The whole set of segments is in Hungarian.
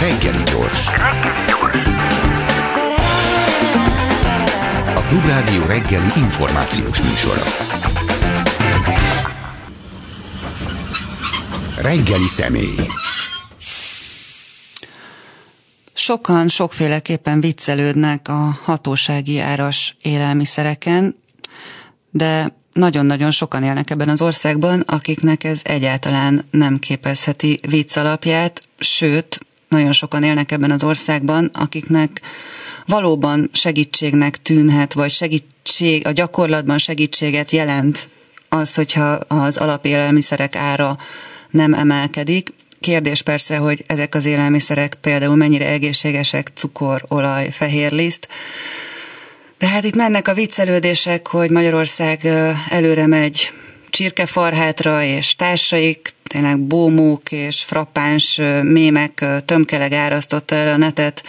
Reggeli gyors. A Klubrádió reggeli információs műsora. Reggeli személy. Sokan sokféleképpen viccelődnek a hatósági áras élelmiszereken, de nagyon-nagyon sokan élnek ebben az országban, akiknek ez egyáltalán nem képezheti vicc alapját, sőt, nagyon sokan élnek ebben az országban, akiknek valóban segítségnek tűnhet, vagy segítség, a gyakorlatban segítséget jelent az, hogyha az alapélelmiszerek ára nem emelkedik. Kérdés persze, hogy ezek az élelmiszerek például mennyire egészségesek, cukor, olaj, fehér liszt. De hát itt mennek a viccelődések, hogy Magyarország előre megy csirkefarhátra és társaik, tényleg bómók és frappáns mémek tömkeleg árasztotta el a netet,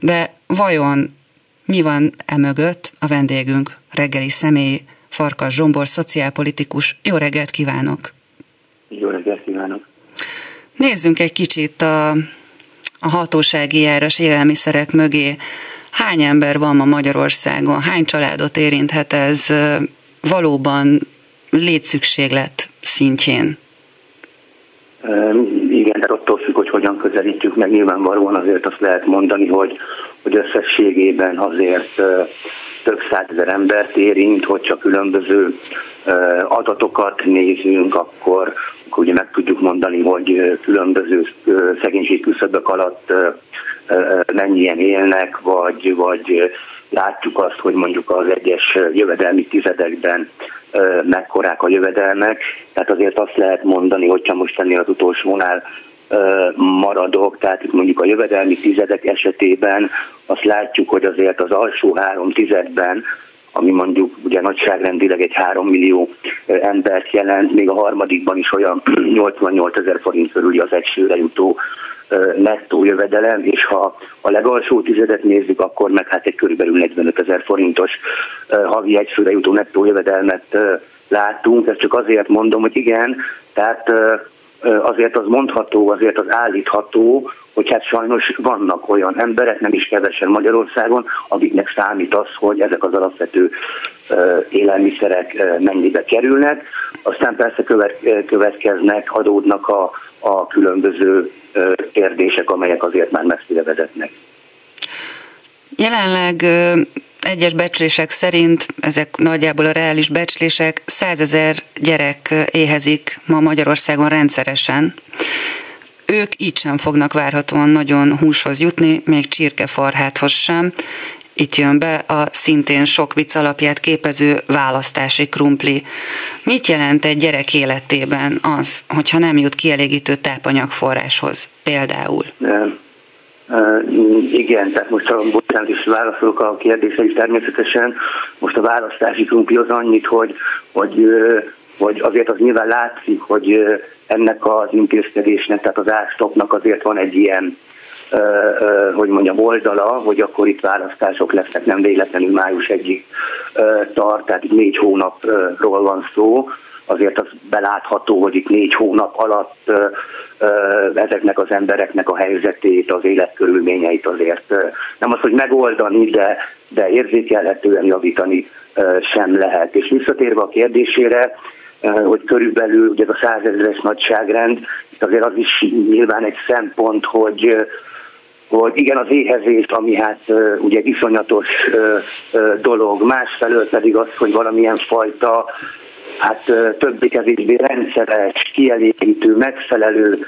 de vajon mi van emögött a vendégünk, reggeli személy, Farkas Zsombor, szociálpolitikus. Jó reggelt kívánok! Jó reggelt kívánok! Nézzünk egy kicsit a, a hatósági járás élelmiszerek mögé. Hány ember van ma Magyarországon? Hány családot érinthet ez valóban létszükséglet szintjén? Igen, de attól függ, hogy hogyan közelítjük meg. Nyilvánvalóan azért azt lehet mondani, hogy, hogy összességében azért több százezer embert érint, hogy csak különböző adatokat nézünk, akkor, akkor ugye meg tudjuk mondani, hogy különböző szegénységküszöbök alatt mennyien élnek, vagy, vagy látjuk azt, hogy mondjuk az egyes jövedelmi tizedekben mekkorák a jövedelmek. Tehát azért azt lehet mondani, hogyha most ennél az utolsónál maradok, tehát itt mondjuk a jövedelmi tizedek esetében azt látjuk, hogy azért az alsó három tizedben ami mondjuk ugye nagyságrendileg egy 3 millió embert jelent, még a harmadikban is olyan 88 ezer forint körüli az egysőre jutó nettó jövedelem, és ha a legalsó tizedet nézzük, akkor meg hát egy körülbelül 45 ezer forintos havi egyfőre jutó nettó jövedelmet látunk. Ezt csak azért mondom, hogy igen, tehát azért az mondható, azért az állítható, hogy hát sajnos vannak olyan emberek, nem is kevesen Magyarországon, akiknek számít az, hogy ezek az alapvető élelmiszerek mennyibe kerülnek. Aztán persze következnek, adódnak a, a különböző kérdések, amelyek azért már messzire vezetnek. Jelenleg egyes becslések szerint, ezek nagyjából a reális becslések, százezer gyerek éhezik ma Magyarországon rendszeresen. Ők így sem fognak várhatóan nagyon húshoz jutni, még csirkefarháthoz sem. Itt jön be a szintén sok vicc alapját képező választási krumpli. Mit jelent egy gyerek életében az, hogyha nem jut kielégítő tápanyagforráshoz például? Nem igen, tehát most a bocsánat is válaszolok a kérdésre is természetesen. Most a választási krumpli az annyit, hogy, hogy, hogy azért az nyilván látszik, hogy ennek az intézkedésnek, tehát az ástopnak azért van egy ilyen hogy mondjam, oldala, hogy akkor itt választások lesznek, nem véletlenül május egyik tart, tehát négy hónapról van szó, azért az belátható, hogy itt négy hónap alatt ezeknek az embereknek a helyzetét, az életkörülményeit azért nem az, hogy megoldani, de, de érzékelhetően javítani sem lehet. És visszatérve a kérdésére, hogy körülbelül ugye a százezeres nagyságrend, itt azért az is nyilván egy szempont, hogy hogy igen, az éhezés, ami hát ugye iszonyatos dolog, másfelől pedig az, hogy valamilyen fajta hát többé-kevésbé rendszeres, kielégítő, megfelelő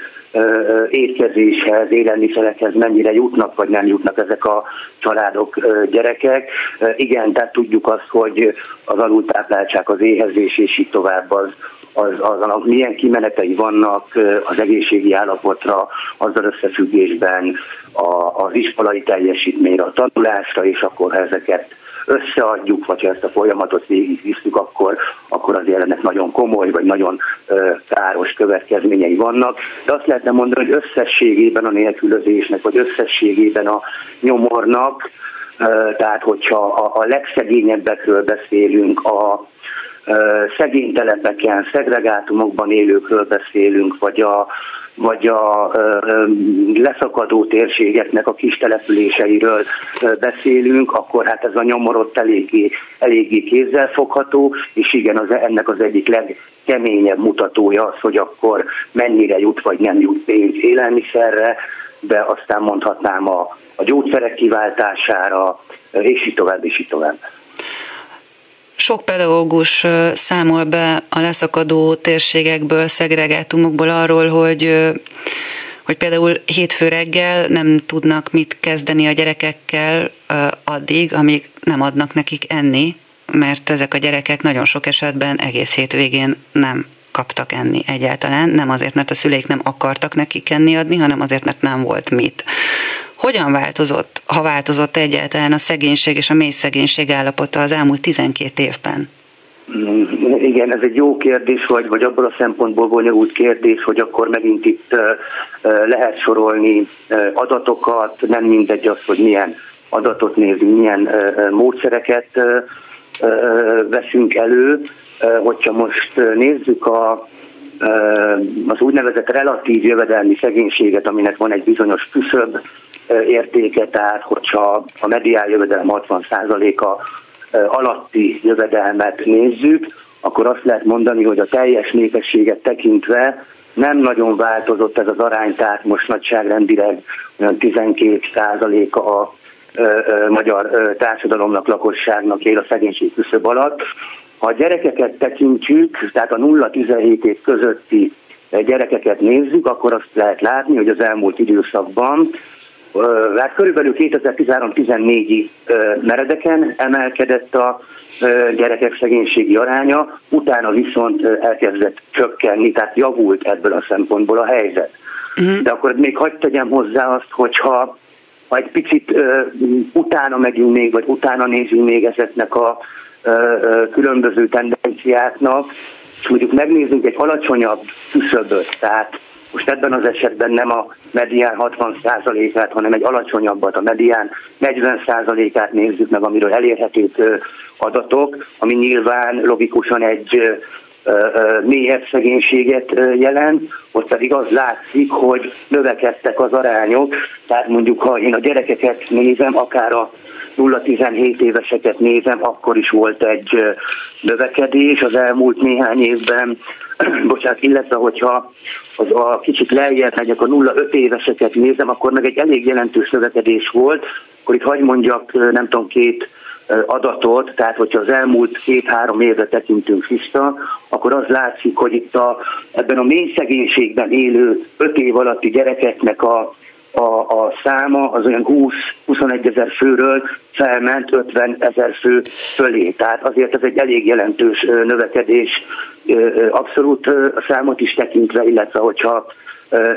étkezéshez, élelmiszerekhez mennyire jutnak, vagy nem jutnak ezek a családok, gyerekek. Igen, tehát tudjuk azt, hogy az alultápláltság, az éhezés és így tovább az, az, az, az milyen kimenetei vannak az egészségi állapotra, azzal összefüggésben a, az iskolai teljesítményre, a tanulásra, és akkor ezeket összeadjuk, vagy ha ezt a folyamatot végigvisszük, akkor, akkor az ennek nagyon komoly, vagy nagyon káros következményei vannak. De azt lehetne mondani, hogy összességében a nélkülözésnek, vagy összességében a nyomornak, tehát hogyha a, a legszegényebbekről beszélünk, a szegény telepeken, szegregátumokban élőkről beszélünk, vagy a vagy a leszakadó térségeknek a kis településeiről beszélünk, akkor hát ez a nyomorott eléggé, eléggé kézzelfogható, és igen, az, ennek az egyik legkeményebb mutatója az, hogy akkor mennyire jut vagy nem jut pénz élelmiszerre, de aztán mondhatnám a, a gyógyszerek kiváltására, és így tovább, és így tovább. Sok pedagógus számol be a leszakadó térségekből, szegregátumokból arról, hogy hogy például hétfő reggel nem tudnak mit kezdeni a gyerekekkel addig, amíg nem adnak nekik enni, mert ezek a gyerekek nagyon sok esetben egész hétvégén nem kaptak enni egyáltalán, nem azért, mert a szüleik nem akartak nekik enni adni, hanem azért, mert nem volt mit. Hogyan változott, ha változott egyáltalán a szegénység és a mély szegénység állapota az elmúlt 12 évben? Igen, ez egy jó kérdés, vagy, vagy abból a szempontból bonyolult kérdés, hogy akkor megint itt lehet sorolni adatokat, nem mindegy az, hogy milyen adatot nézünk, milyen módszereket veszünk elő. Hogyha most nézzük a, az úgynevezett relatív jövedelmi szegénységet, aminek van egy bizonyos küszöb értéke, tehát hogyha a mediál jövedelem 60%-a alatti jövedelmet nézzük, akkor azt lehet mondani, hogy a teljes népességet tekintve nem nagyon változott ez az arány, tehát most nagyságrendileg olyan 12% a a magyar társadalomnak, lakosságnak él a szegénység küszöb alatt. Ha a gyerekeket tekintjük, tehát a 0-17 év közötti gyerekeket nézzük, akkor azt lehet látni, hogy az elmúlt időszakban hát körülbelül 2013-14-ig meredeken emelkedett a gyerekek szegénységi aránya, utána viszont elkezdett csökkenni, tehát javult ebből a szempontból a helyzet. Uh-huh. De akkor még hagyd tegyem hozzá azt, hogyha ha egy picit uh, utána megyünk még, vagy utána nézünk még ezeknek a különböző tendenciáknak, és mondjuk megnézzünk egy alacsonyabb küszöböt, tehát most ebben az esetben nem a medián 60%-át, hanem egy alacsonyabbat, a medián 40%-át nézzük meg, amiről elérhetők adatok, ami nyilván logikusan egy mélyebb szegénységet jelent, ott pedig az látszik, hogy növekedtek az arányok, tehát mondjuk ha én a gyerekeket nézem, akár a 0-17 éveseket nézem, akkor is volt egy növekedés az elmúlt néhány évben, bocsánat, illetve hogyha az a kicsit lejjebb megyek, a 0-5 éveseket nézem, akkor meg egy elég jelentős növekedés volt, akkor itt hagy mondjak, nem tudom, két adatot, tehát hogyha az elmúlt két-három évre tekintünk vissza, akkor az látszik, hogy itt a, ebben a mély szegénységben élő 5 év alatti gyerekeknek a a, a száma az olyan 20-21 ezer főről felment 50 ezer fő fölé. Tehát azért ez egy elég jelentős növekedés, abszolút számot is tekintve, illetve hogyha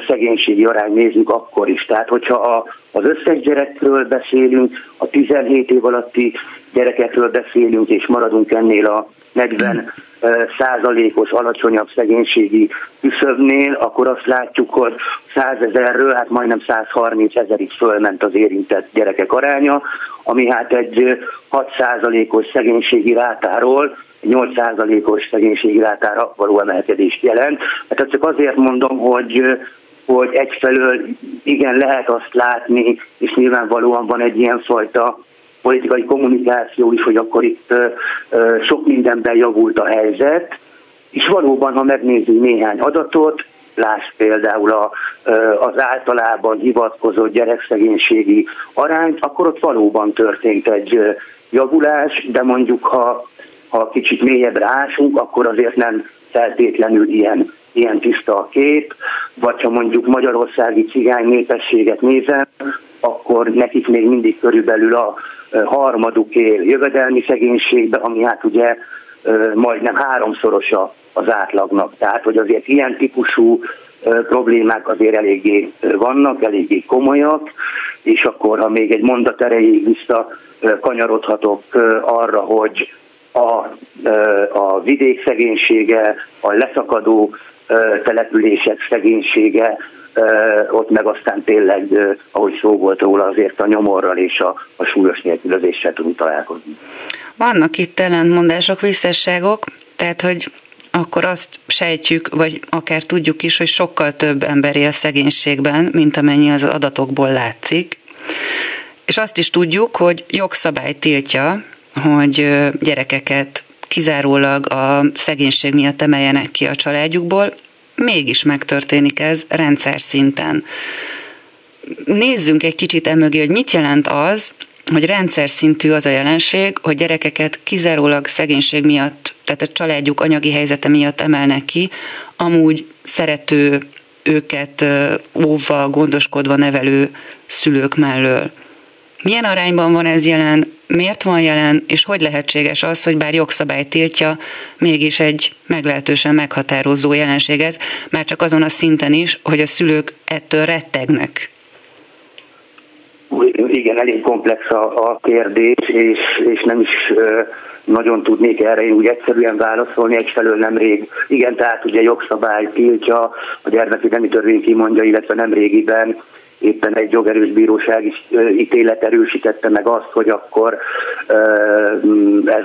szegénységi arány nézzük akkor is. Tehát, hogyha a, az összes gyerekről beszélünk, a 17 év alatti gyerekekről beszélünk, és maradunk ennél a 40 százalékos alacsonyabb szegénységi küszöbnél, akkor azt látjuk, hogy 100 ezerről, hát majdnem 130 ezerig fölment az érintett gyerekek aránya, ami hát egy 6 százalékos szegénységi rátáról 8 százalékos szegénységi rátára való emelkedést jelent. Hát csak azért mondom, hogy hogy egyfelől igen lehet azt látni, és nyilvánvalóan van egy ilyen fajta politikai kommunikáció is, hogy akkor itt sok mindenben javult a helyzet, és valóban, ha megnézzük néhány adatot, láss például a, az általában hivatkozott gyerekszegénységi arányt, akkor ott valóban történt egy javulás, de mondjuk ha, ha kicsit mélyebbre ásunk, akkor azért nem feltétlenül ilyen, ilyen tiszta a kép, vagy ha mondjuk magyarországi cigány népességet nézem, akkor nekik még mindig körülbelül a harmaduk él jövedelmi szegénységbe, ami hát ugye majdnem háromszorosa az átlagnak. Tehát, hogy azért ilyen típusú problémák azért eléggé vannak, eléggé komolyak, és akkor, ha még egy mondat erejéig vissza kanyarodhatok arra, hogy a, a vidék szegénysége, a leszakadó települések szegénysége, ott meg aztán tényleg, ahogy szó volt róla, azért a nyomorral és a, a súlyos nélkülözéssel tudunk találkozni. Vannak itt ellentmondások, visszasságok, tehát hogy akkor azt sejtjük, vagy akár tudjuk is, hogy sokkal több ember él szegénységben, mint amennyi az adatokból látszik. És azt is tudjuk, hogy jogszabály tiltja, hogy gyerekeket kizárólag a szegénység miatt emeljenek ki a családjukból, mégis megtörténik ez rendszer szinten. Nézzünk egy kicsit emögé, hogy mit jelent az, hogy rendszer szintű az a jelenség, hogy gyerekeket kizárólag szegénység miatt, tehát a családjuk anyagi helyzete miatt emelnek ki, amúgy szerető, őket óvva, gondoskodva nevelő szülők mellől. Milyen arányban van ez jelen, miért van jelen, és hogy lehetséges az, hogy bár jogszabály tiltja, mégis egy meglehetősen meghatározó jelenség ez, már csak azon a szinten is, hogy a szülők ettől rettegnek. Igen, elég komplex a, a kérdés, és, és nem is nagyon tudnék erre én úgy egyszerűen válaszolni, egyfelől nemrég. Igen, tehát ugye jogszabály tiltja, a gyermekvédelmi törvény kimondja, illetve nem régiben éppen egy jogerős bíróság is ítélet erősítette meg azt, hogy akkor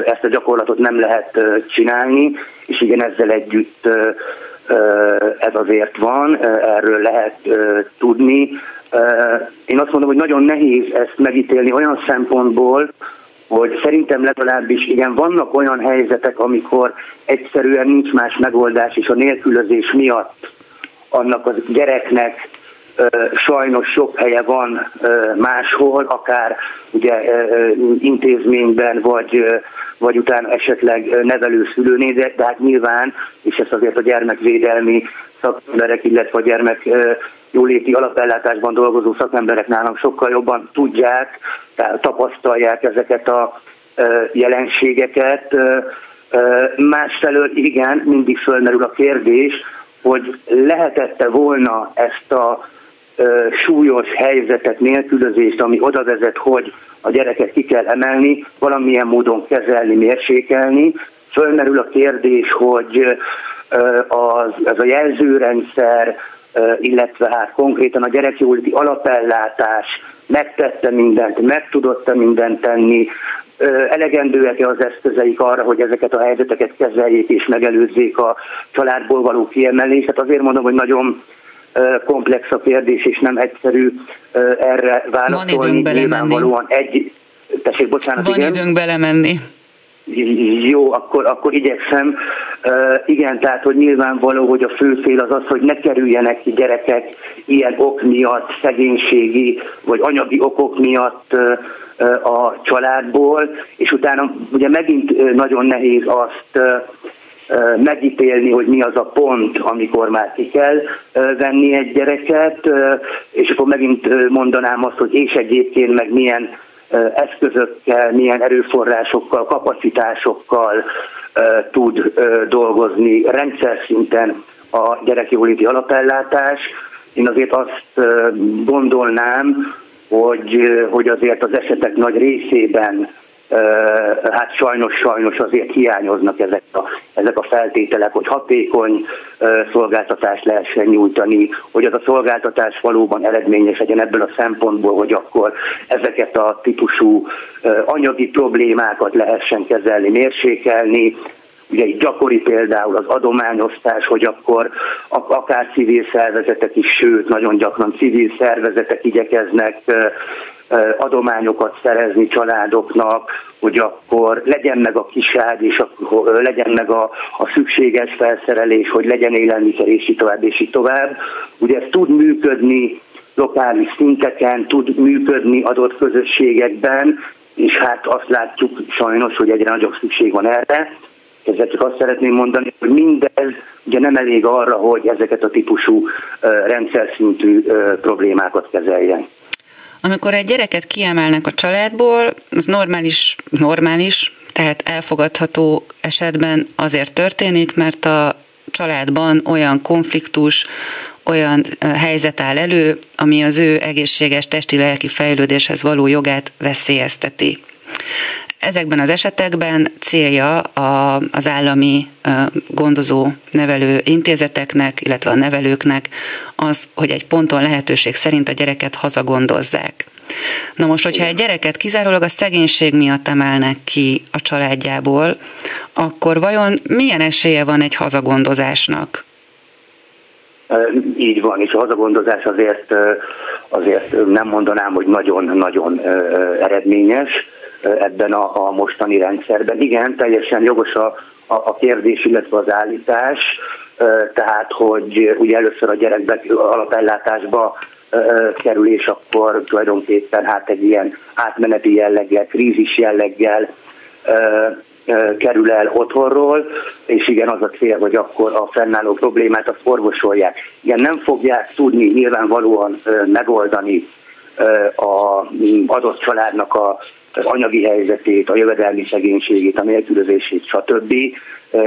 ezt a gyakorlatot nem lehet csinálni, és igen, ezzel együtt ez azért van, erről lehet tudni. Én azt mondom, hogy nagyon nehéz ezt megítélni olyan szempontból, hogy szerintem legalábbis igen, vannak olyan helyzetek, amikor egyszerűen nincs más megoldás, és a nélkülözés miatt annak a gyereknek sajnos sok helye van máshol, akár ugye intézményben, vagy, vagy utána esetleg nevelőszülőnél, de, de hát nyilván, és ezt azért a gyermekvédelmi szakemberek, illetve a gyermek jóléti alapellátásban dolgozó szakemberek nálam sokkal jobban tudják, tapasztalják ezeket a jelenségeket. Másfelől igen, mindig fölmerül a kérdés, hogy lehetette volna ezt a súlyos helyzetet, nélkülözést, ami oda vezet, hogy a gyereket ki kell emelni, valamilyen módon kezelni, mérsékelni. Fölmerül a kérdés, hogy az, ez a jelzőrendszer, illetve hát konkrétan a gyerekjóléti alapellátás megtette mindent, meg tudott mindent tenni, elegendőek-e az eszközeik arra, hogy ezeket a helyzeteket kezeljék és megelőzzék a családból való kiemelést. Hát azért mondom, hogy nagyon komplex a kérdés, és nem egyszerű erre válaszolni. Van időnk belemenni. egy... Tessék, bocsánat, Van igen? időnk belemenni. Jó, akkor, akkor igyekszem. Uh, igen, tehát, hogy nyilvánvaló, hogy a fő cél az az, hogy ne kerüljenek ki gyerekek ilyen ok miatt, szegénységi vagy anyagi okok miatt uh, a családból, és utána ugye megint nagyon nehéz azt megítélni, hogy mi az a pont, amikor már ki kell venni egy gyereket, és akkor megint mondanám azt, hogy és egyébként meg milyen eszközökkel, milyen erőforrásokkal, kapacitásokkal tud dolgozni rendszer szinten a gyerekjóléti alapellátás. Én azért azt gondolnám, hogy, hogy azért az esetek nagy részében hát sajnos, sajnos azért hiányoznak ezek a, ezek a feltételek, hogy hatékony szolgáltatást lehessen nyújtani, hogy az a szolgáltatás valóban eredményes legyen ebből a szempontból, hogy akkor ezeket a típusú anyagi problémákat lehessen kezelni, mérsékelni, Ugye egy gyakori például az adományosztás, hogy akkor akár civil szervezetek is, sőt, nagyon gyakran civil szervezetek igyekeznek adományokat szerezni családoknak, hogy akkor legyen meg a kiságy, és akkor legyen meg a, a szükséges felszerelés, hogy legyen élelmiszer, és így tovább, és így tovább. Ugye ez tud működni lokális szinteken, tud működni adott közösségekben, és hát azt látjuk sajnos, hogy egyre nagyobb szükség van erre. Ezzel csak azt szeretném mondani, hogy mindez ugye nem elég arra, hogy ezeket a típusú rendszer szintű problémákat kezeljen. Amikor egy gyereket kiemelnek a családból, az normális, normális, tehát elfogadható esetben azért történik, mert a családban olyan konfliktus, olyan helyzet áll elő, ami az ő egészséges testi-lelki fejlődéshez való jogát veszélyezteti. Ezekben az esetekben célja a, az állami gondozó nevelő intézeteknek, illetve a nevelőknek az, hogy egy ponton lehetőség szerint a gyereket hazagondozzák. Na most, hogyha egy gyereket kizárólag a szegénység miatt emelnek ki a családjából, akkor vajon milyen esélye van egy hazagondozásnak? Így van, és a hazagondozás azért, azért nem mondanám, hogy nagyon-nagyon eredményes ebben a, a mostani rendszerben. Igen, teljesen jogos a, a, a kérdés, illetve az állítás, tehát, hogy ugye először a gyerekbe alapellátásba kerül, és akkor tulajdonképpen hát egy ilyen átmeneti jelleggel, krízis jelleggel kerül el otthonról, és igen, az a cél, hogy akkor a fennálló problémát azt orvosolják. Igen, nem fogják tudni nyilvánvalóan megoldani a adott családnak a anyagi helyzetét, a jövedelmi szegénységét, a nélkülözését, stb.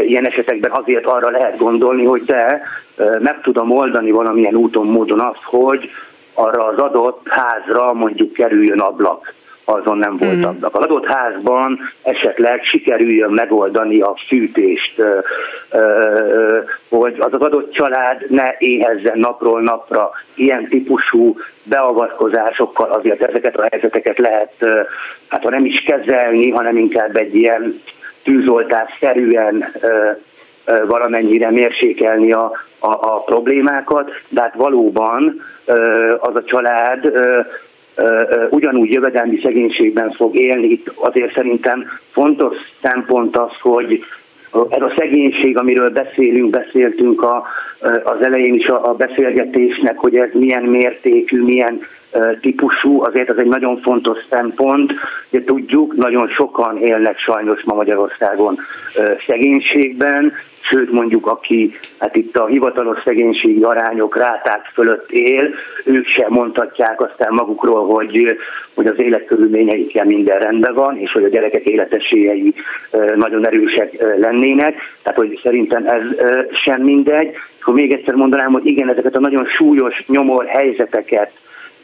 Ilyen esetekben azért arra lehet gondolni, hogy de meg tudom oldani valamilyen úton, módon azt, hogy arra az adott házra mondjuk kerüljön ablak azon nem volt ablak. Az adott házban esetleg sikerüljön megoldani a fűtést, hogy az az adott család ne éhezzen napról napra. Ilyen típusú beavatkozásokkal azért ezeket a helyzeteket lehet, hát ha nem is kezelni, hanem inkább egy ilyen tűzoltás szerűen valamennyire mérsékelni a, a, a problémákat, de hát valóban az a család ugyanúgy jövedelmi szegénységben fog élni. Itt azért szerintem fontos szempont az, hogy ez a szegénység, amiről beszélünk, beszéltünk a, az elején is a, a beszélgetésnek, hogy ez milyen mértékű, milyen típusú, azért az egy nagyon fontos szempont. Ugye tudjuk, nagyon sokan élnek sajnos ma Magyarországon szegénységben, sőt mondjuk aki hát itt a hivatalos szegénységi arányok ráták fölött él, ők sem mondhatják aztán magukról, hogy, hogy az életkörülményeikkel minden rendben van, és hogy a gyerekek életesélyei nagyon erősek lennének, tehát hogy szerintem ez sem mindegy. Ha még egyszer mondanám, hogy igen, ezeket a nagyon súlyos nyomor helyzeteket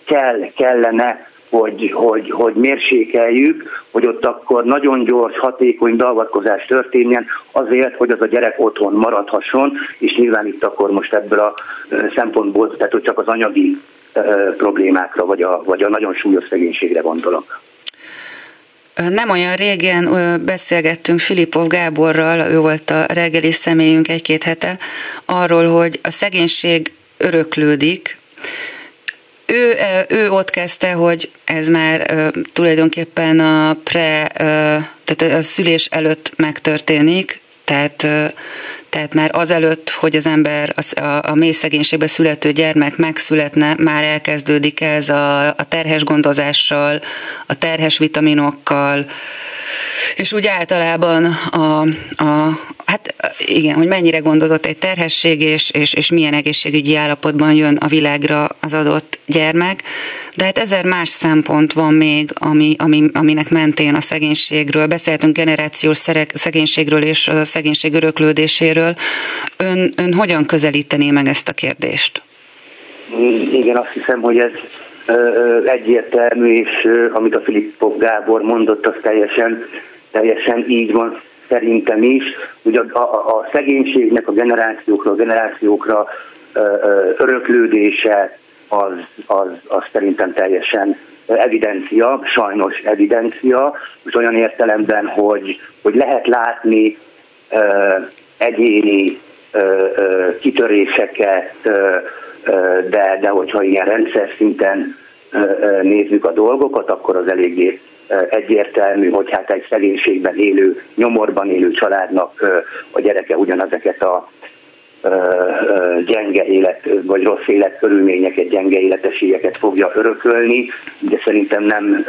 kell, kellene hogy, hogy, hogy mérsékeljük, hogy ott akkor nagyon gyors, hatékony beavatkozás történjen azért, hogy az a gyerek otthon maradhasson, és nyilván itt akkor most ebből a szempontból, tehát hogy csak az anyagi problémákra, vagy a, vagy a nagyon súlyos szegénységre gondolok. Nem olyan régen beszélgettünk Filipov Gáborral, ő volt a reggeli személyünk egy-két hete, arról, hogy a szegénység öröklődik, ő, ő ott kezdte, hogy ez már tulajdonképpen a pre, tehát a szülés előtt megtörténik, tehát tehát már azelőtt, hogy az ember, a, a, a mély szegénységbe születő gyermek megszületne, már elkezdődik ez a, a terhes gondozással, a terhes vitaminokkal, és úgy általában a, a, hát igen, hogy mennyire gondozott egy terhesség, és, és, és milyen egészségügyi állapotban jön a világra az adott gyermek. De hát ezer más szempont van még, ami, ami, aminek mentén a szegénységről, beszéltünk generációs szegénységről és szegénység öröklődéséről. Ön, ön hogyan közelítené meg ezt a kérdést? Igen, azt hiszem, hogy ez egyértelmű, és amit a Filippov Gábor mondott, az teljesen, teljesen így van szerintem is. Ugye a, a, a szegénységnek a generációkra, a generációkra öröklődése az, az, az szerintem teljesen evidencia, sajnos evidencia, most olyan értelemben, hogy, hogy lehet látni egyéni kitöréseket, de, de hogyha ilyen rendszer szinten nézzük a dolgokat, akkor az eléggé egyértelmű, hogy hát egy szegénységben élő, nyomorban élő családnak a gyereke ugyanezeket a gyenge élet, vagy rossz életkörülményeket, gyenge életességeket fogja örökölni, de szerintem nem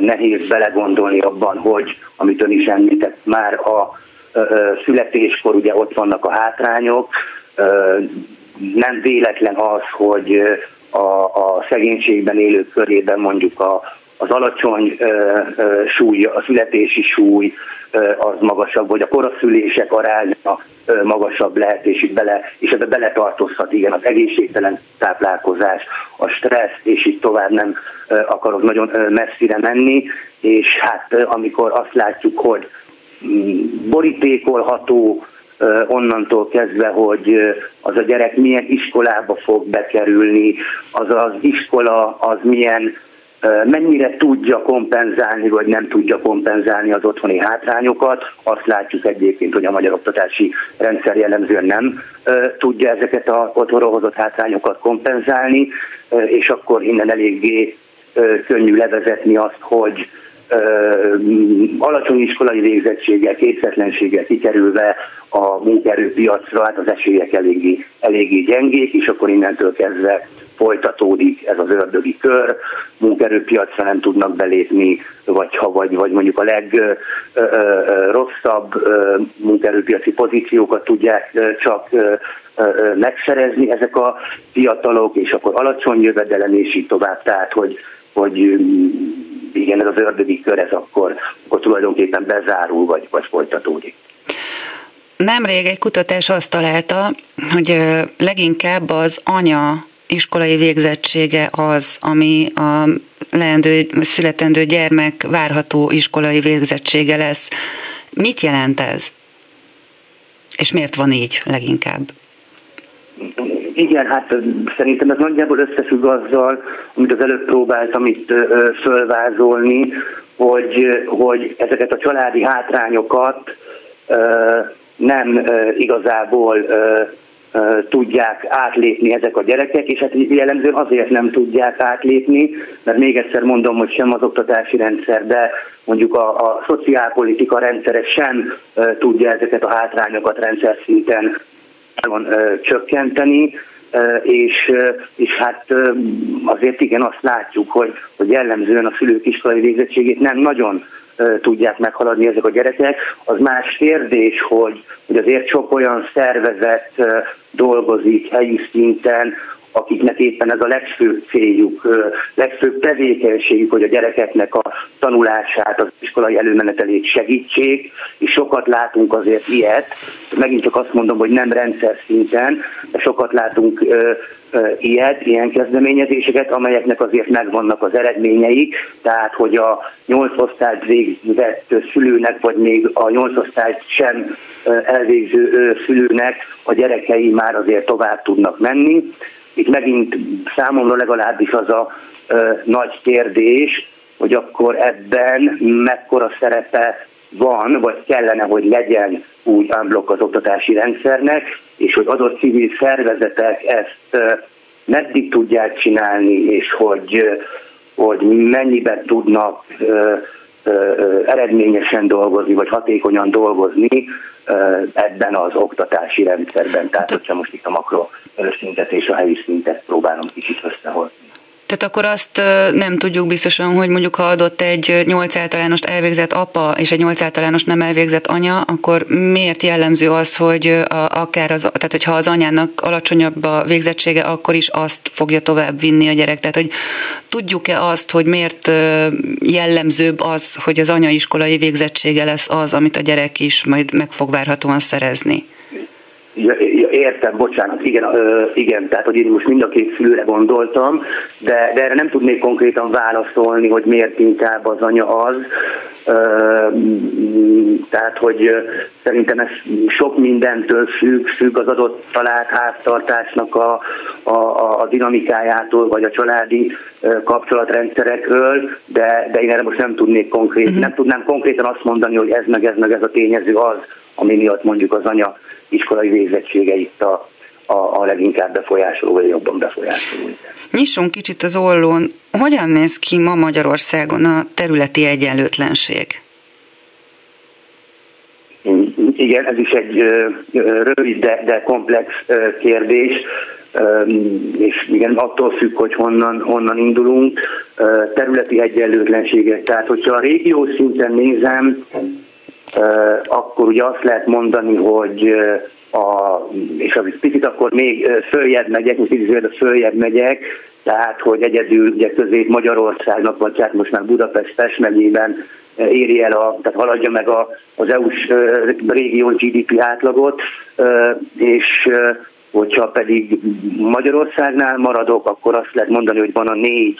nehéz belegondolni abban, hogy, amit ön is említett, már a születéskor ugye ott vannak a hátrányok, nem véletlen az, hogy a, a szegénységben élők körében mondjuk a, az alacsony súly, a születési súly az magasabb, vagy a koraszülések aránya magasabb lehet, és itt bele, és ebbe beletartozhat, igen, az egészségtelen táplálkozás, a stressz, és itt tovább nem akarok nagyon messzire menni, és hát amikor azt látjuk, hogy mm, borítékolható, onnantól kezdve, hogy az a gyerek milyen iskolába fog bekerülni, az az iskola az milyen mennyire tudja kompenzálni, vagy nem tudja kompenzálni az otthoni hátrányokat. Azt látjuk egyébként, hogy a magyar oktatási rendszer jellemzően nem tudja ezeket a otthonról hozott hátrányokat kompenzálni, és akkor innen eléggé könnyű levezetni azt, hogy alacsony iskolai végzettséggel, képzetlenséggel kikerülve a munkaerőpiacra, hát az esélyek eléggé, eléggé gyengék, és akkor innentől kezdve folytatódik ez az ördögi kör, munkerőpiacra nem tudnak belépni, vagy ha vagy, vagy mondjuk a legrosszabb munkerőpiaci pozíciókat tudják csak megszerezni ezek a fiatalok, és akkor alacsony jövedelem, és így tovább. Tehát, hogy, hogy igen, ez az ördögi kör, ez akkor, akkor tulajdonképpen bezárul, vagy, vagy folytatódik. Nemrég egy kutatás azt találta, hogy leginkább az anya iskolai végzettsége az, ami a leendő, születendő gyermek várható iskolai végzettsége lesz. Mit jelent ez? És miért van így leginkább? Igen, hát szerintem ez nagyjából összefügg azzal, amit az előbb próbáltam itt fölvázolni, hogy, hogy ezeket a családi hátrányokat nem igazából tudják átlépni ezek a gyerekek, és hát jellemzően azért nem tudják átlépni, mert még egyszer mondom, hogy sem az oktatási rendszer, de mondjuk a, a szociálpolitika rendszere sem tudja ezeket a hátrányokat rendszer szinten csökkenteni, és, és hát azért igen azt látjuk, hogy, hogy jellemzően a szülők iskolai végzettségét nem nagyon tudják meghaladni ezek a gyerekek. Az más kérdés, hogy, hogy azért sok olyan szervezet dolgozik helyi szinten, akiknek éppen ez a legfőbb céljuk, legfőbb tevékenységük, hogy a gyerekeknek a tanulását, az iskolai előmenetelét segítsék, és sokat látunk azért ilyet, megint csak azt mondom, hogy nem rendszer szinten, de sokat látunk ilyet, ilyen kezdeményezéseket, amelyeknek azért megvannak az eredményeik, tehát hogy a nyolc osztályt végzett szülőnek, vagy még a nyolc osztályt sem elvégző szülőnek a gyerekei már azért tovább tudnak menni. Itt megint számomra legalábbis az a nagy kérdés, hogy akkor ebben mekkora szerepe van, vagy kellene, hogy legyen úgy unblock az oktatási rendszernek, és hogy adott civil szervezetek ezt meddig tudják csinálni, és hogy, hogy mennyiben tudnak eredményesen dolgozni, vagy hatékonyan dolgozni ebben az oktatási rendszerben. Tehát, hogyha most itt a makro szintet és a helyi szintet próbálom kicsit összehozni. Tehát akkor azt nem tudjuk biztosan, hogy mondjuk ha adott egy 8 általánost elvégzett apa és egy 8 általános nem elvégzett anya, akkor miért jellemző az, hogy a, akár az, tehát hogyha az anyának alacsonyabb a végzettsége, akkor is azt fogja tovább vinni a gyerek. Tehát, hogy tudjuk-e azt, hogy miért jellemzőbb az, hogy az anyaiskolai végzettsége lesz az, amit a gyerek is majd meg fog várhatóan szerezni? Ja, értem, bocsánat, igen, ö, igen, tehát hogy én most mind a két szülőre gondoltam, de, de erre nem tudnék konkrétan válaszolni, hogy miért inkább az anya az. Ö, tehát, hogy szerintem ez sok mindentől függ, függ az adott talált háztartásnak a, a, a dinamikájától, vagy a családi kapcsolatrendszerekről, de, de én erre most nem tudnék konkrét, uh-huh. nem tudnám konkrétan azt mondani, hogy ez meg ez meg ez a tényező az, ami miatt mondjuk az anya iskolai végzettsége itt a, a, a leginkább befolyásoló, vagy jobban befolyásoló. Nyissunk kicsit az ollón. Hogyan néz ki ma Magyarországon a területi egyenlőtlenség? Igen, ez is egy rövid, de, de komplex kérdés, és igen, attól függ, hogy honnan, honnan indulunk. Területi egyenlőtlenségek, tehát hogyha a régió szinten nézem, akkor ugye azt lehet mondani, hogy a, és az picit akkor még följebb megyek, most idézőjelben följebb megyek, tehát hogy egyedül ugye közép Magyarországnak, vagy hát most már Budapest Pest megyében éri el, a, tehát haladja meg a, az EU-s régió GDP átlagot, és hogyha pedig Magyarországnál maradok, akkor azt lehet mondani, hogy van a négy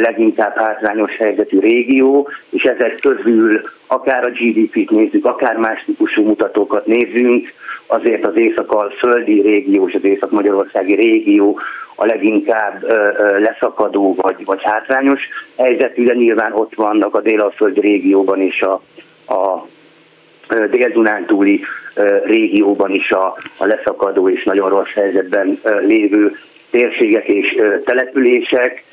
leginkább hátrányos helyzetű régió, és ezek közül akár a GDP-t nézzük, akár más típusú mutatókat nézzünk, azért az észak-földi régió és az észak-magyarországi régió a leginkább leszakadó vagy, vagy hátrányos helyzetű, de nyilván ott vannak a dél-földi régióban is a, a dél-dunántúli régióban is a, a leszakadó és nagyon rossz helyzetben lévő térségek és települések,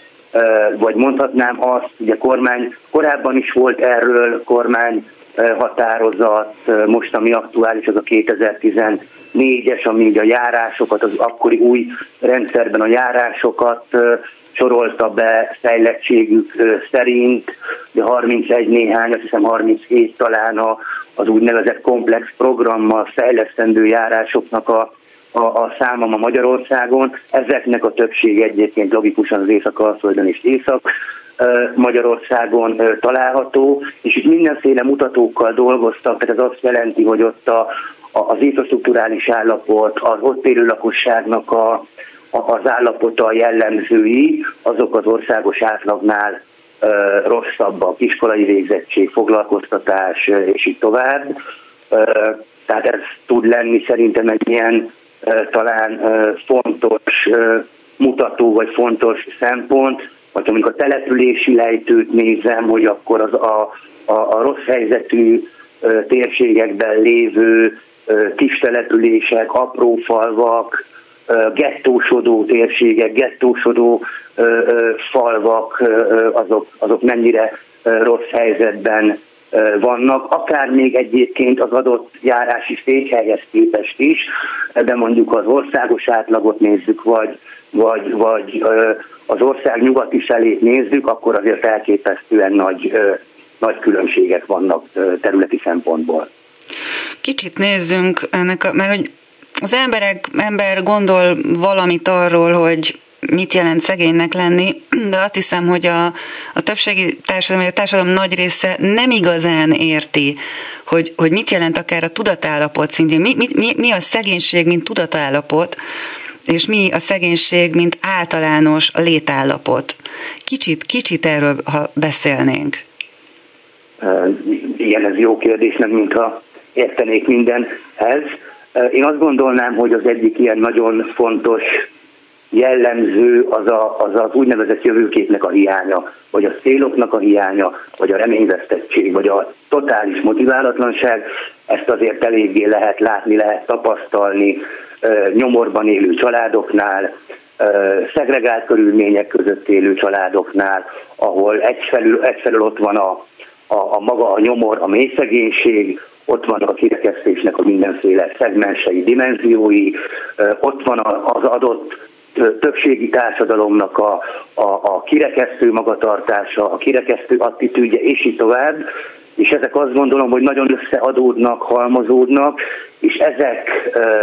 vagy mondhatnám azt, a kormány korábban is volt erről kormány határozat, most ami aktuális, az a 2014-es, ami a járásokat, az akkori új rendszerben a járásokat sorolta be fejlettségük szerint, de 31 néhány, azt hiszem 37 talán az úgynevezett komplex programmal fejlesztendő járásoknak a a, a száma ma Magyarországon. Ezeknek a többség egyébként logikusan az Észak-Alföldön és Észak Magyarországon található, és itt mindenféle mutatókkal dolgoztak, tehát ez azt jelenti, hogy ott a, a, az infrastruktúrális állapot, az ott élő lakosságnak a, a, az állapota jellemzői, azok az országos átlagnál ö, rosszabbak, iskolai végzettség, foglalkoztatás, és így tovább. Ö, tehát ez tud lenni szerintem egy ilyen talán fontos mutató vagy fontos szempont, vagy amikor a települési lejtőt nézem, hogy akkor az a, a, a rossz helyzetű térségekben lévő kis települések, apró falvak, gettósodó térségek, gettósodó falvak, azok, azok mennyire rossz helyzetben vannak, akár még egyébként az adott járási székhelyhez képest is, de mondjuk az országos átlagot nézzük, vagy, vagy, vagy az ország nyugati felét nézzük, akkor azért elképesztően nagy, nagy különbségek vannak területi szempontból. Kicsit nézzünk ennek, mert hogy az emberek, ember gondol valamit arról, hogy mit jelent szegénynek lenni, de azt hiszem, hogy a, a többségi társadalom, a társadalom nagy része nem igazán érti, hogy, hogy mit jelent akár a tudatállapot szintén. Mi, mi, mi, mi a szegénység, mint tudatállapot, és mi a szegénység, mint általános létállapot. Kicsit, kicsit erről, ha beszélnénk. Igen, ez jó kérdés, nem mintha értenék mindenhez. Én azt gondolnám, hogy az egyik ilyen nagyon fontos jellemző az, a, az az úgynevezett jövőképnek a hiánya, vagy a céloknak a hiánya, vagy a reményvesztettség, vagy a totális motiválatlanság. Ezt azért eléggé lehet látni, lehet tapasztalni nyomorban élő családoknál, szegregált körülmények között élő családoknál, ahol egyfelül, egyfelül ott van a, a, a maga a nyomor, a mély szegénység, ott vannak a kirekesztésnek a mindenféle szegmensei, dimenziói, ott van az adott többségi társadalomnak a, a, a kirekesztő magatartása, a kirekesztő attitűdje, és így tovább, és ezek azt gondolom, hogy nagyon összeadódnak, halmozódnak, és ezek ö,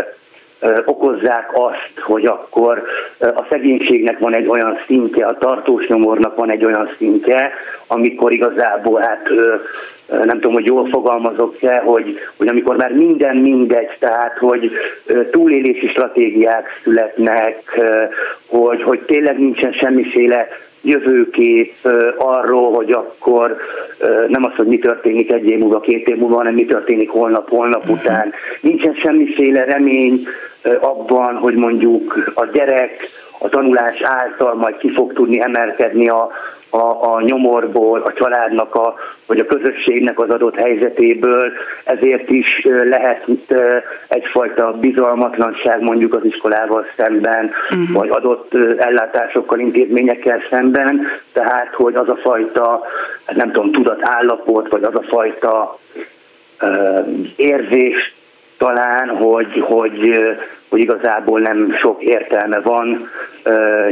ö, okozzák azt, hogy akkor a szegénységnek van egy olyan szintje, a tartós nyomornak van egy olyan szintje, amikor igazából hát ö, nem tudom, hogy jól fogalmazok-e, hogy, hogy amikor már minden mindegy, tehát hogy túlélési stratégiák születnek, hogy, hogy tényleg nincsen semmiféle jövőkép arról, hogy akkor nem az, hogy mi történik egy év múlva, két év múlva, hanem mi történik holnap, holnap uh-huh. után. Nincsen semmiféle remény abban, hogy mondjuk a gyerek a tanulás által majd ki fog tudni emelkedni a, a, a nyomorból, a családnak, a, vagy a közösségnek az adott helyzetéből, ezért is lehet egyfajta bizalmatlanság mondjuk az iskolával szemben, uh-huh. vagy adott ellátásokkal, intézményekkel szemben, tehát hogy az a fajta, nem tudom, tudatállapot, vagy az a fajta uh, érzés talán, hogy, hogy, hogy igazából nem sok értelme van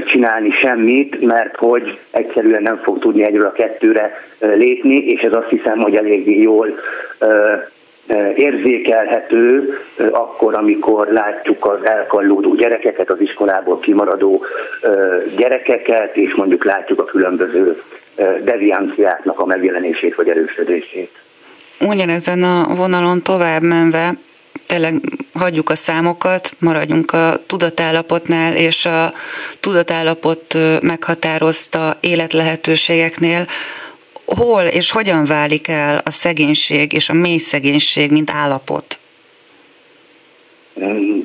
csinálni semmit, mert hogy egyszerűen nem fog tudni egyről a kettőre lépni, és ez azt hiszem, hogy eléggé jól érzékelhető akkor, amikor látjuk az elkallódó gyerekeket, az iskolából kimaradó gyerekeket, és mondjuk látjuk a különböző devianciáknak a megjelenését vagy erősödését. Ugyanezen a vonalon tovább menve, tényleg hagyjuk a számokat, maradjunk a tudatállapotnál, és a tudatállapot meghatározta életlehetőségeknél, hol és hogyan válik el a szegénység és a mély szegénység, mint állapot?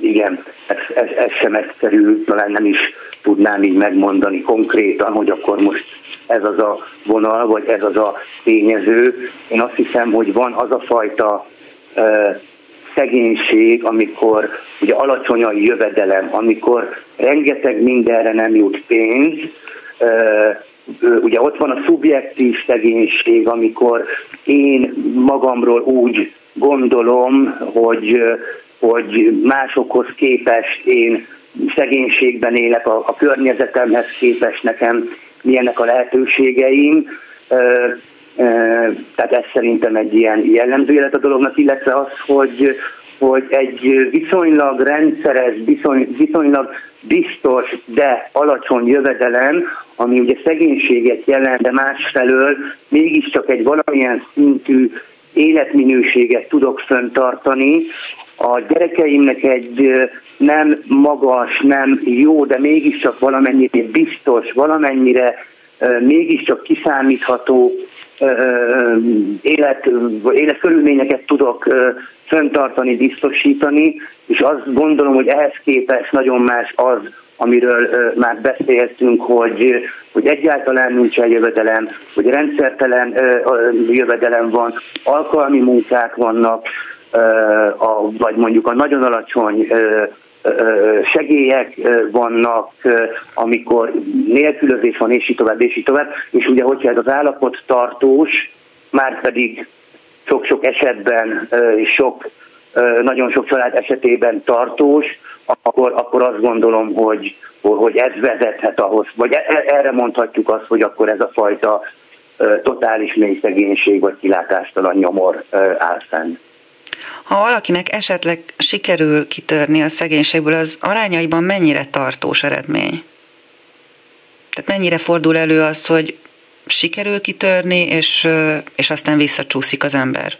Igen, ez, ez, ez sem egyszerű, talán nem is tudnám így megmondani konkrétan, hogy akkor most ez az a vonal, vagy ez az a tényező. Én azt hiszem, hogy van az a fajta szegénység, amikor ugye alacsony a jövedelem, amikor rengeteg mindenre nem jut pénz, ugye ott van a szubjektív szegénység, amikor én magamról úgy gondolom, hogy, hogy másokhoz képest én szegénységben élek, a, a környezetemhez képest nekem milyenek a lehetőségeim. Tehát ez szerintem egy ilyen jellemző élet a dolognak, illetve az, hogy, hogy egy viszonylag rendszeres, viszony, viszonylag biztos, de alacsony jövedelem, ami ugye szegénységet jelent, de másfelől mégiscsak egy valamilyen szintű életminőséget tudok föntartani. A gyerekeimnek egy nem magas, nem jó, de mégiscsak valamennyire biztos, valamennyire mégiscsak kiszámítható élet, életkörülményeket tudok föntartani, biztosítani, és azt gondolom, hogy ehhez képest nagyon más az, amiről már beszéltünk, hogy, hogy egyáltalán nincsen jövedelem, hogy rendszertelen jövedelem van, alkalmi munkák vannak, a, vagy mondjuk a nagyon alacsony segélyek vannak, amikor nélkülözés van, és így tovább, és így tovább. És ugye, hogyha ez az állapot tartós, már pedig sok-sok esetben, sok, nagyon sok család esetében tartós, akkor, akkor azt gondolom, hogy, hogy ez vezethet ahhoz, vagy e, e, erre mondhatjuk azt, hogy akkor ez a fajta totális mély szegénység vagy kilátástalan nyomor áll fenn. Ha valakinek esetleg sikerül kitörni a szegénységből, az arányaiban mennyire tartós eredmény? Tehát mennyire fordul elő az, hogy sikerül kitörni, és, és aztán visszacsúszik az ember?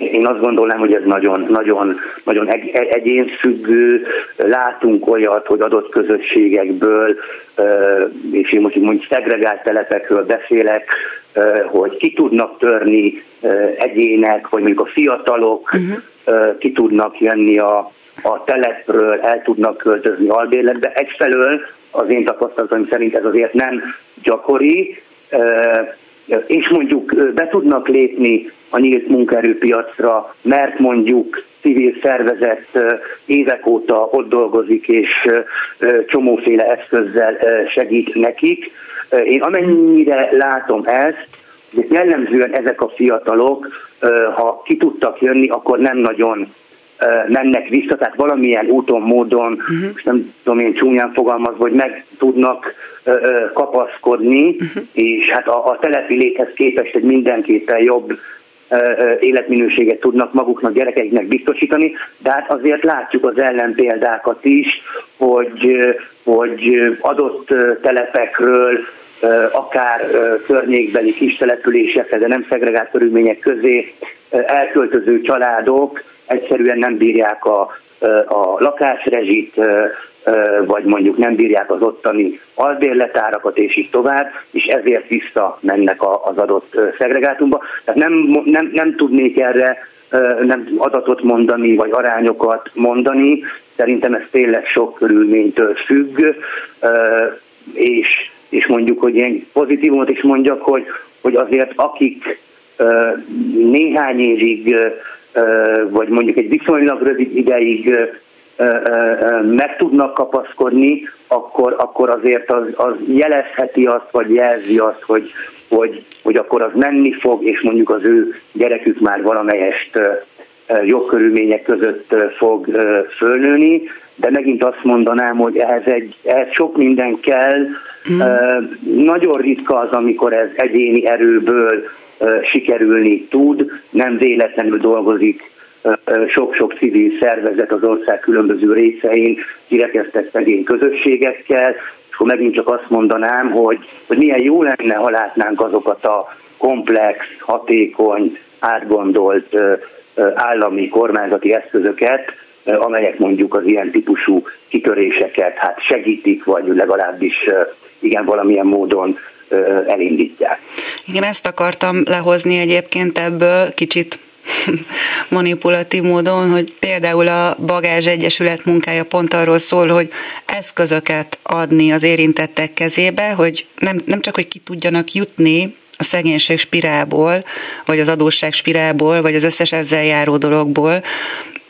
Én azt gondolom, hogy ez nagyon, nagyon, nagyon egy, egyénfüggő. Látunk olyat, hogy adott közösségekből, és én most mondjuk szegregált telepekről beszélek, hogy ki tudnak törni egyének, vagy mondjuk a fiatalok uh-huh. ki tudnak jönni a, a telepről, el tudnak költözni albérletbe. Egyfelől az én tapasztalatom szerint ez azért nem gyakori, és mondjuk be tudnak lépni a nyílt munkaerőpiacra, mert mondjuk civil szervezet évek óta ott dolgozik, és csomóféle eszközzel segít nekik. Én amennyire látom ezt, jellemzően ezek a fiatalok, ha ki tudtak jönni, akkor nem nagyon mennek vissza, tehát valamilyen úton, módon, uh-huh. most nem tudom én csúnyán fogalmazva, hogy meg tudnak kapaszkodni, uh-huh. és hát a, a telepi léthez képest egy mindenképpen jobb életminőséget tudnak maguknak, gyerekeiknek biztosítani, de hát azért látjuk az ellenpéldákat is, hogy, hogy adott telepekről, akár környékbeli kis településekre, de nem szegregált körülmények közé elköltöző családok egyszerűen nem bírják a, a lakásrezsit, vagy mondjuk nem bírják az ottani albérletárakat, és így tovább, és ezért visszamennek az adott szegregátumba. Tehát nem, nem, nem tudnék erre nem adatot mondani, vagy arányokat mondani. Szerintem ez tényleg sok körülménytől függ, és, és mondjuk, hogy ilyen pozitívumot is mondjak, hogy, hogy azért akik néhány évig vagy mondjuk egy viszonylag rövid ideig meg tudnak kapaszkodni, akkor, akkor azért az, az jelezheti azt, vagy jelzi azt, hogy, hogy, hogy akkor az menni fog, és mondjuk az ő gyerekük már valamelyest jobb körülmények között fog fölnőni, de megint azt mondanám, hogy ehhez, egy, ehhez sok minden kell. Mm. Nagyon ritka az, amikor ez egyéni erőből sikerülni tud, nem véletlenül dolgozik sok-sok civil szervezet az ország különböző részein, kirekesztett szegény közösségekkel, és akkor megint csak azt mondanám, hogy, hogy milyen jó lenne, ha látnánk azokat a komplex, hatékony, átgondolt állami kormányzati eszközöket, amelyek mondjuk az ilyen típusú kitöréseket hát segítik, vagy legalábbis igen valamilyen módon elindítják. Igen, ezt akartam lehozni egyébként ebből kicsit manipulatív módon, hogy például a Bagázs Egyesület munkája pont arról szól, hogy eszközöket adni az érintettek kezébe, hogy nem, nem csak, hogy ki tudjanak jutni a szegénység spirálból, vagy az adósság spirálból, vagy az összes ezzel járó dologból,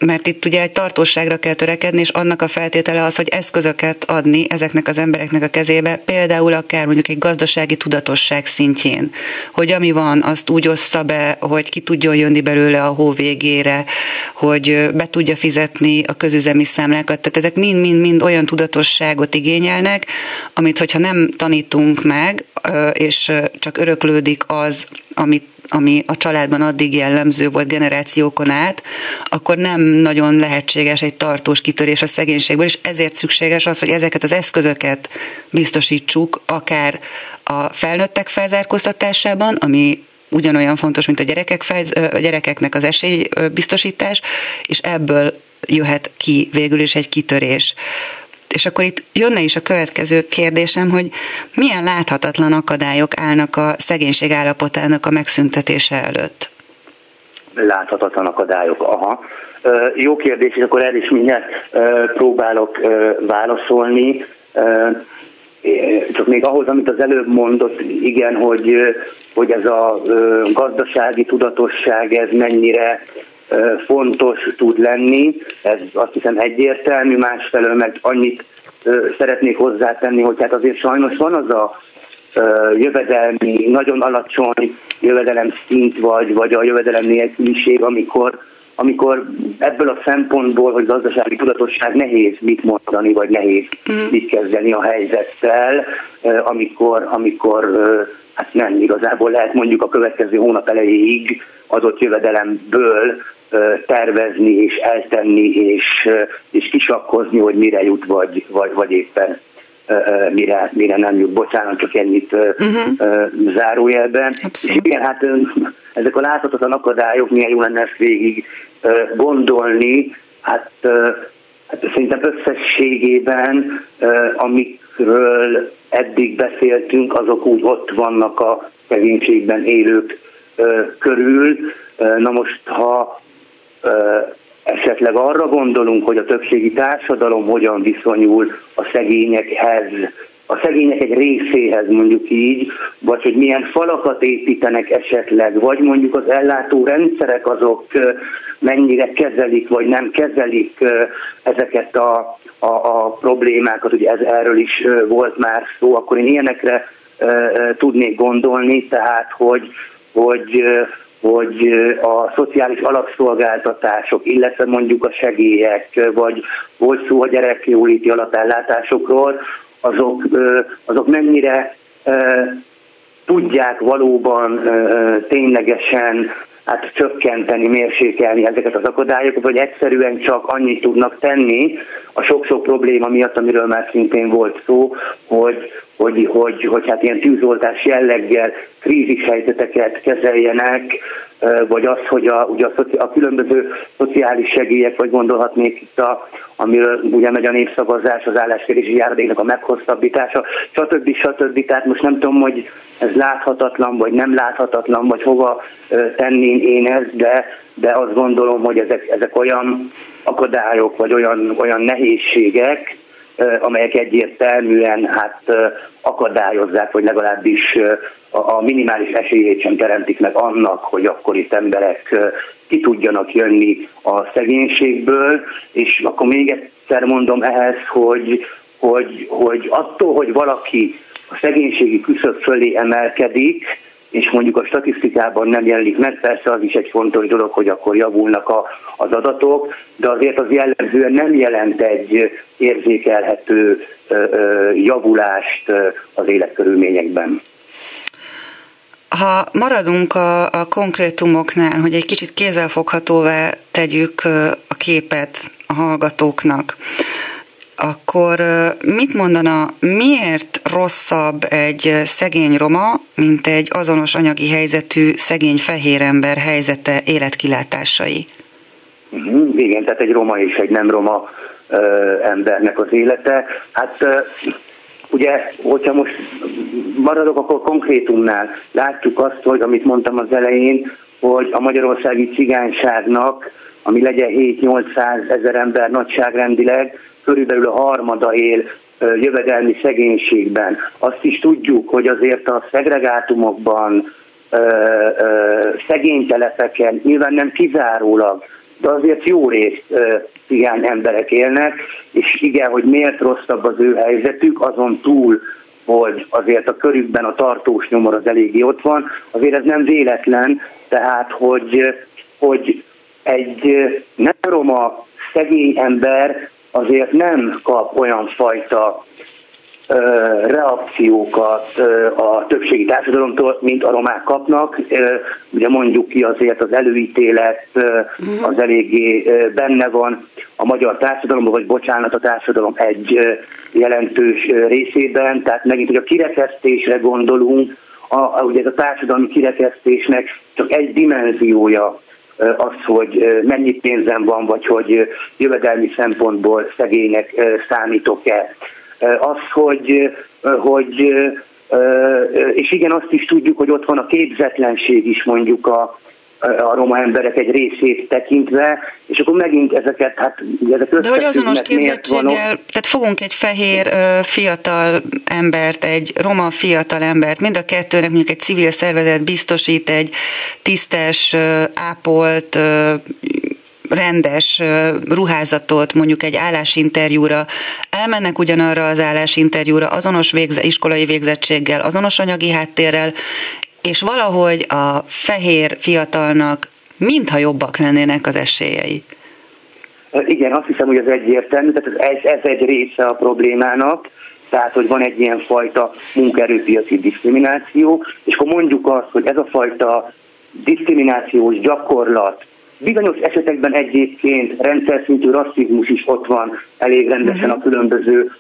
mert itt ugye egy tartóságra kell törekedni, és annak a feltétele az, hogy eszközöket adni ezeknek az embereknek a kezébe, például akár mondjuk egy gazdasági tudatosság szintjén, hogy ami van, azt úgy ossza be, hogy ki tudjon jönni belőle a hó végére, hogy be tudja fizetni a közüzemi számlákat. Tehát ezek mind-mind-mind olyan tudatosságot igényelnek, amit hogyha nem tanítunk meg, és csak öröklődik az, amit ami a családban addig jellemző volt generációkon át, akkor nem nagyon lehetséges egy tartós kitörés a szegénységből, és ezért szükséges az, hogy ezeket az eszközöket biztosítsuk, akár a felnőttek felzárkóztatásában, ami ugyanolyan fontos, mint a, gyerekek fej, a gyerekeknek az esélybiztosítás, és ebből jöhet ki végül is egy kitörés. És akkor itt jönne is a következő kérdésem, hogy milyen láthatatlan akadályok állnak a szegénység állapotának a megszüntetése előtt? Láthatatlan akadályok, aha. Jó kérdés, és akkor el is mindjárt próbálok válaszolni. Csak még ahhoz, amit az előbb mondott, igen, hogy, hogy ez a gazdasági tudatosság, ez mennyire fontos tud lenni, ez azt hiszem egyértelmű, másfelől meg annyit szeretnék hozzátenni, hogy hát azért sajnos van az a jövedelmi, nagyon alacsony jövedelem szint vagy, vagy a jövedelem nélküliség, amikor, amikor ebből a szempontból, hogy gazdasági tudatosság nehéz mit mondani, vagy nehéz mm. mit kezdeni a helyzettel, amikor, amikor hát nem igazából lehet mondjuk a következő hónap elejéig adott jövedelemből tervezni és eltenni és, és kisakkozni, hogy mire jut, vagy, vagy, vagy éppen mire, mire nem jut. Bocsánat, csak ennyit uh-huh. zárójelben. És igen, hát ezek a láthatatlan akadályok, milyen jó lenne ezt végig gondolni, hát, hát szerintem összességében, amikről eddig beszéltünk, azok úgy ott vannak a szegénységben élők körül. Na most, ha esetleg arra gondolunk, hogy a többségi társadalom hogyan viszonyul a szegényekhez, a szegények egy részéhez mondjuk így, vagy hogy milyen falakat építenek esetleg, vagy mondjuk az ellátó rendszerek azok mennyire kezelik, vagy nem kezelik ezeket a, a, a problémákat, ugye ez, erről is volt már szó, akkor én ilyenekre tudnék gondolni, tehát hogy, hogy hogy a szociális alapszolgáltatások, illetve mondjuk a segélyek, vagy volt szó a gyerekjóléti alapellátásokról, azok, azok mennyire tudják valóban ténylegesen hát csökkenteni, mérsékelni ezeket az akadályokat, vagy egyszerűen csak annyit tudnak tenni a sok-sok probléma miatt, amiről már szintén volt szó, hogy, hogy, hogy, hogy hát ilyen tűzoltás jelleggel krízis helyzeteket kezeljenek, vagy az, hogy a, ugye a, a különböző szociális segélyek, vagy gondolhatnék itt, a, amiről ugye megy a népszavazás, az álláskérési járadéknak a meghosszabbítása, stb. stb. Tehát most nem tudom, hogy ez láthatatlan, vagy nem láthatatlan, vagy hova tenni én ezt, de, de azt gondolom, hogy ezek, ezek olyan akadályok, vagy olyan, olyan nehézségek, amelyek egyértelműen hát akadályozzák, vagy legalábbis a minimális esélyét sem teremtik meg annak, hogy akkor itt emberek ki tudjanak jönni a szegénységből, és akkor még egyszer mondom ehhez, hogy, hogy, hogy attól, hogy valaki a szegénységi küszöb fölé emelkedik, és mondjuk a statisztikában nem jelenik meg, persze az is egy fontos dolog, hogy akkor javulnak a, az adatok, de azért az jellemzően nem jelent egy érzékelhető javulást az életkörülményekben. Ha maradunk a, a konkrétumoknál, hogy egy kicsit kézzelfoghatóvá tegyük a képet a hallgatóknak, akkor mit mondana, miért rosszabb egy szegény roma, mint egy azonos anyagi helyzetű szegény fehér ember helyzete, életkilátásai? Igen, tehát egy roma és egy nem roma embernek az élete. Hát ugye, hogyha most maradok, akkor konkrétumnál látjuk azt, hogy amit mondtam az elején, hogy a magyarországi cigányságnak, ami legyen 7-800 ezer ember nagyságrendileg, körülbelül a harmada él jövedelmi szegénységben. Azt is tudjuk, hogy azért a szegregátumokban, szegény telepeken nyilván nem kizárólag, de azért jó részt cigány emberek élnek, és igen, hogy miért rosszabb az ő helyzetük, azon túl, hogy azért a körükben a tartós nyomor az eléggé ott van, azért ez nem véletlen, tehát hogy, hogy egy nem roma szegény ember azért nem kap olyan fajta reakciókat a többségi társadalomtól, mint a romák kapnak. Ugye mondjuk ki azért az előítélet mhm. az eléggé benne van a magyar társadalomban, vagy bocsánat, a társadalom egy jelentős részében. Tehát megint, hogy a kirekesztésre gondolunk, a, a, ugye ez a társadalmi kirekesztésnek csak egy dimenziója az, hogy mennyi pénzem van, vagy hogy jövedelmi szempontból szegénynek számítok-e. Az, hogy, hogy és igen, azt is tudjuk, hogy ott van a képzetlenség is mondjuk a, a roma emberek egy részét tekintve, és akkor megint ezeket, hát ezek De hogy azonos képzettséggel, tehát fogunk egy fehér fiatal embert, egy roma fiatal embert, mind a kettőnek mondjuk egy civil szervezet biztosít egy tisztes, ápolt, rendes ruházatot mondjuk egy állásinterjúra, elmennek ugyanarra az állásinterjúra azonos végze, iskolai végzettséggel, azonos anyagi háttérrel, és valahogy a fehér fiatalnak mintha jobbak lennének az esélyei. Igen, azt hiszem, hogy ez egyértelmű, tehát ez, ez egy része a problémának, tehát hogy van egy ilyen fajta munkaerőpiaci diszkrimináció, és akkor mondjuk azt, hogy ez a fajta diszkriminációs gyakorlat Bizonyos esetekben egyébként rendszer szintű rasszizmus is ott van elég rendesen a mhm. különböző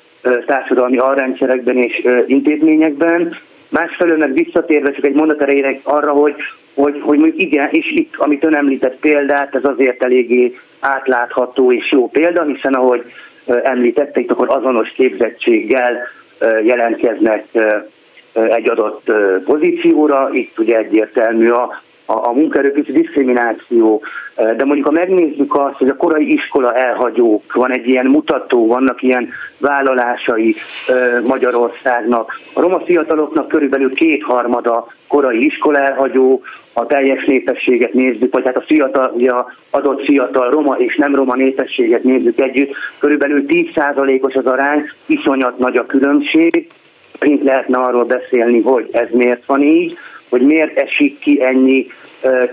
társadalmi arrendszerekben és intézményekben. Másfelől meg visszatérve csak egy mondat erejére arra, hogy, hogy, hogy mondjuk igen, és itt, amit ön említett példát, ez azért eléggé átlátható és jó példa, hiszen ahogy említette, itt akkor azonos képzettséggel jelentkeznek egy adott pozícióra, itt ugye egyértelmű a a, a munkaerőpiaci diszkrimináció, de mondjuk ha megnézzük azt, hogy a korai iskola elhagyók, van egy ilyen mutató, vannak ilyen vállalásai Magyarországnak. A roma fiataloknak körülbelül kétharmada korai iskola elhagyó, a teljes népességet nézzük, vagy hát a fiatal, a adott fiatal roma és nem roma népességet nézzük együtt, körülbelül 10%-os az arány, iszonyat nagy a különbség. Mint lehetne arról beszélni, hogy ez miért van így, hogy miért esik ki ennyi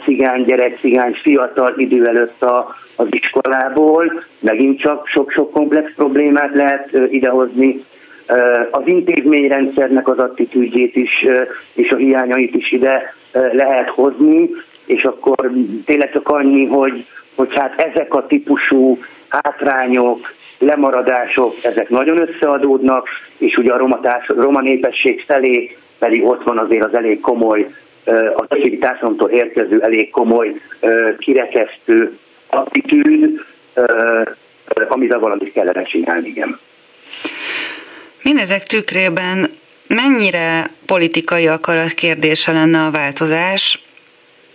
cigány gyerek, cigány fiatal idő előtt a, az iskolából. Megint csak sok-sok komplex problémát lehet idehozni. Az intézményrendszernek az attitűdjét is és a hiányait is ide lehet hozni, és akkor tényleg csak annyi, hogy, hogy hát ezek a típusú hátrányok, lemaradások, ezek nagyon összeadódnak, és ugye a roma, társ, roma népesség felé pedig ott van azért az elég komoly, a többségi társadalomtól érkező elég komoly kirekesztő attitűd, amivel valamit kellene csinálni, igen. Mindezek tükrében mennyire politikai akarat kérdése lenne a változás,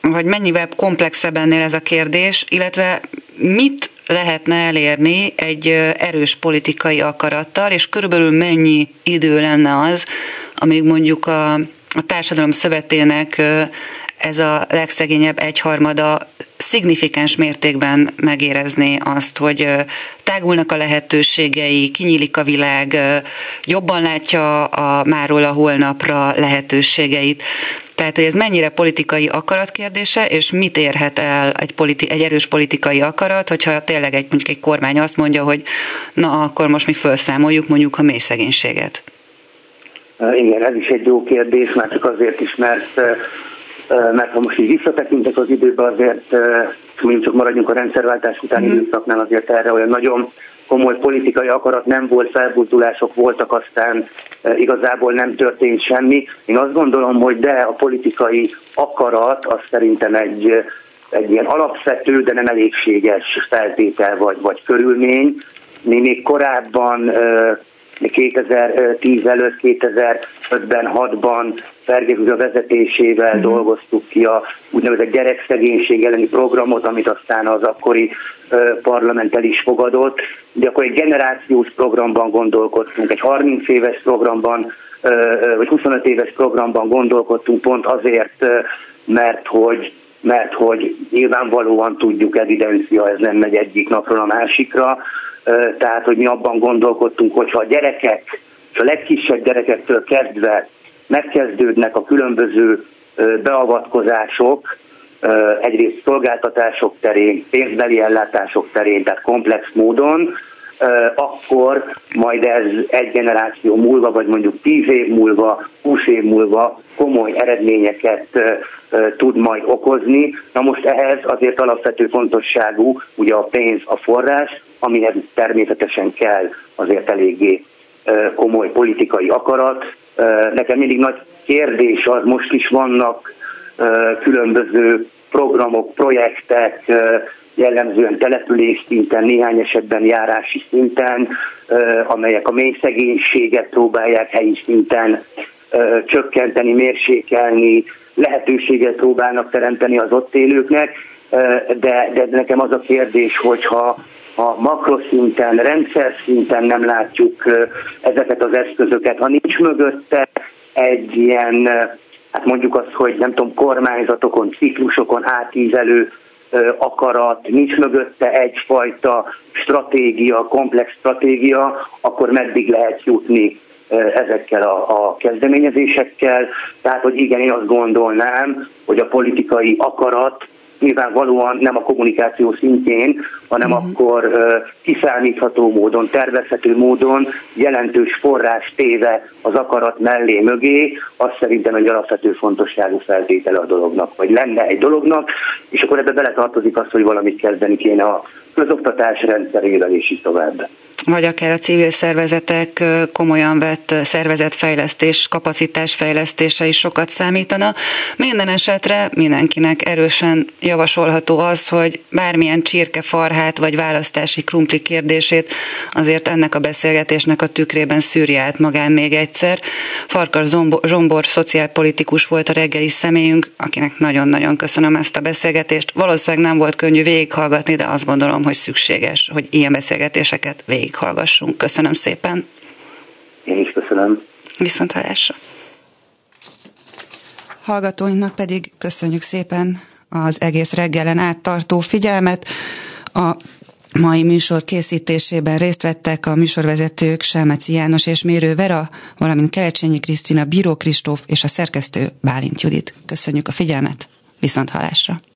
vagy mennyivel komplexebb ennél ez a kérdés, illetve mit lehetne elérni egy erős politikai akarattal, és körülbelül mennyi idő lenne az, amíg mondjuk a, a társadalom szövetének ez a legszegényebb egyharmada szignifikáns mértékben megérezni azt, hogy tágulnak a lehetőségei, kinyílik a világ, jobban látja a máról a holnapra lehetőségeit. Tehát, hogy ez mennyire politikai akarat kérdése, és mit érhet el egy, politi- egy erős politikai akarat, hogyha tényleg egy, mondjuk egy kormány azt mondja, hogy na, akkor most mi felszámoljuk mondjuk a mély szegénységet. Igen, ez is egy jó kérdés, már csak azért is, mert mert ha most így visszatekintek az időbe, azért mondjuk csak maradjunk a rendszerváltás utáni mm. időszaknál, azért erre olyan nagyon komoly politikai akarat nem volt, felbuzdulások voltak, aztán igazából nem történt semmi. Én azt gondolom, hogy de a politikai akarat az szerintem egy, egy ilyen alapvető, de nem elégséges feltétel vagy, vagy körülmény. Mi még korábban 2010 előtt, 2005-ben, 6-ban Fergé a vezetésével uh-huh. dolgoztuk ki a úgynevezett gyerekszegénység elleni programot, amit aztán az akkori uh, parlament el is fogadott. De akkor egy generációs programban gondolkodtunk, egy 30 éves programban, uh, vagy 25 éves programban gondolkodtunk pont azért, uh, mert hogy mert hogy nyilvánvalóan tudjuk, evidencia, ez nem megy egyik napról a másikra, tehát hogy mi abban gondolkodtunk, hogyha a gyerekek, és a legkisebb gyerekektől kezdve megkezdődnek a különböző beavatkozások, egyrészt szolgáltatások terén, pénzbeli ellátások terén, tehát komplex módon, akkor majd ez egy generáció múlva, vagy mondjuk tíz év múlva, húsz év múlva komoly eredményeket tud majd okozni. Na most ehhez azért alapvető fontosságú ugye a pénz, a forrás, amihez természetesen kell azért eléggé komoly politikai akarat. Nekem mindig nagy kérdés az, most is vannak különböző programok, projektek, jellemzően település szinten, néhány esetben járási szinten, amelyek a mély szegénységet próbálják helyi szinten csökkenteni, mérsékelni, lehetőséget próbálnak teremteni az ott élőknek, de, de nekem az a kérdés, hogyha a makroszinten, rendszer szinten nem látjuk ezeket az eszközöket, ha nincs mögötte egy ilyen, hát mondjuk azt, hogy nem tudom, kormányzatokon, ciklusokon átívelő akarat, nincs mögötte egyfajta stratégia, komplex stratégia, akkor meddig lehet jutni ezekkel a, a kezdeményezésekkel. Tehát, hogy igen, én azt gondolnám, hogy a politikai akarat nyilvánvalóan nem a kommunikáció szintjén, hanem uh-huh. akkor kiszámítható módon, tervezhető módon jelentős forrás téve az akarat mellé mögé, az szerintem egy alapvető fontosságú feltétele a dolognak, vagy lenne egy dolognak, és akkor ebbe beletartozik az, hogy valamit kezdeni kéne a közoktatás rendszerével, és így tovább vagy akár a civil szervezetek komolyan vett szervezetfejlesztés, kapacitásfejlesztése is sokat számítana. Minden esetre mindenkinek erősen javasolható az, hogy bármilyen csirkefarhát vagy választási krumpli kérdését azért ennek a beszélgetésnek a tükrében szűrje át magán még egyszer. Farkar Zsombor szociálpolitikus volt a reggeli személyünk, akinek nagyon-nagyon köszönöm ezt a beszélgetést. Valószínűleg nem volt könnyű végighallgatni, de azt gondolom, hogy szükséges, hogy ilyen beszélgetéseket végig végighallgassunk. Köszönöm szépen. Én is köszönöm. Viszont hallásra. Hallgatóinknak pedig köszönjük szépen az egész reggelen áttartó figyelmet. A mai műsor készítésében részt vettek a műsorvezetők Selmeci János és Mérő Vera, valamint Kelecsényi Krisztina, Bíró Kristóf és a szerkesztő Bálint Judit. Köszönjük a figyelmet, viszont halásra!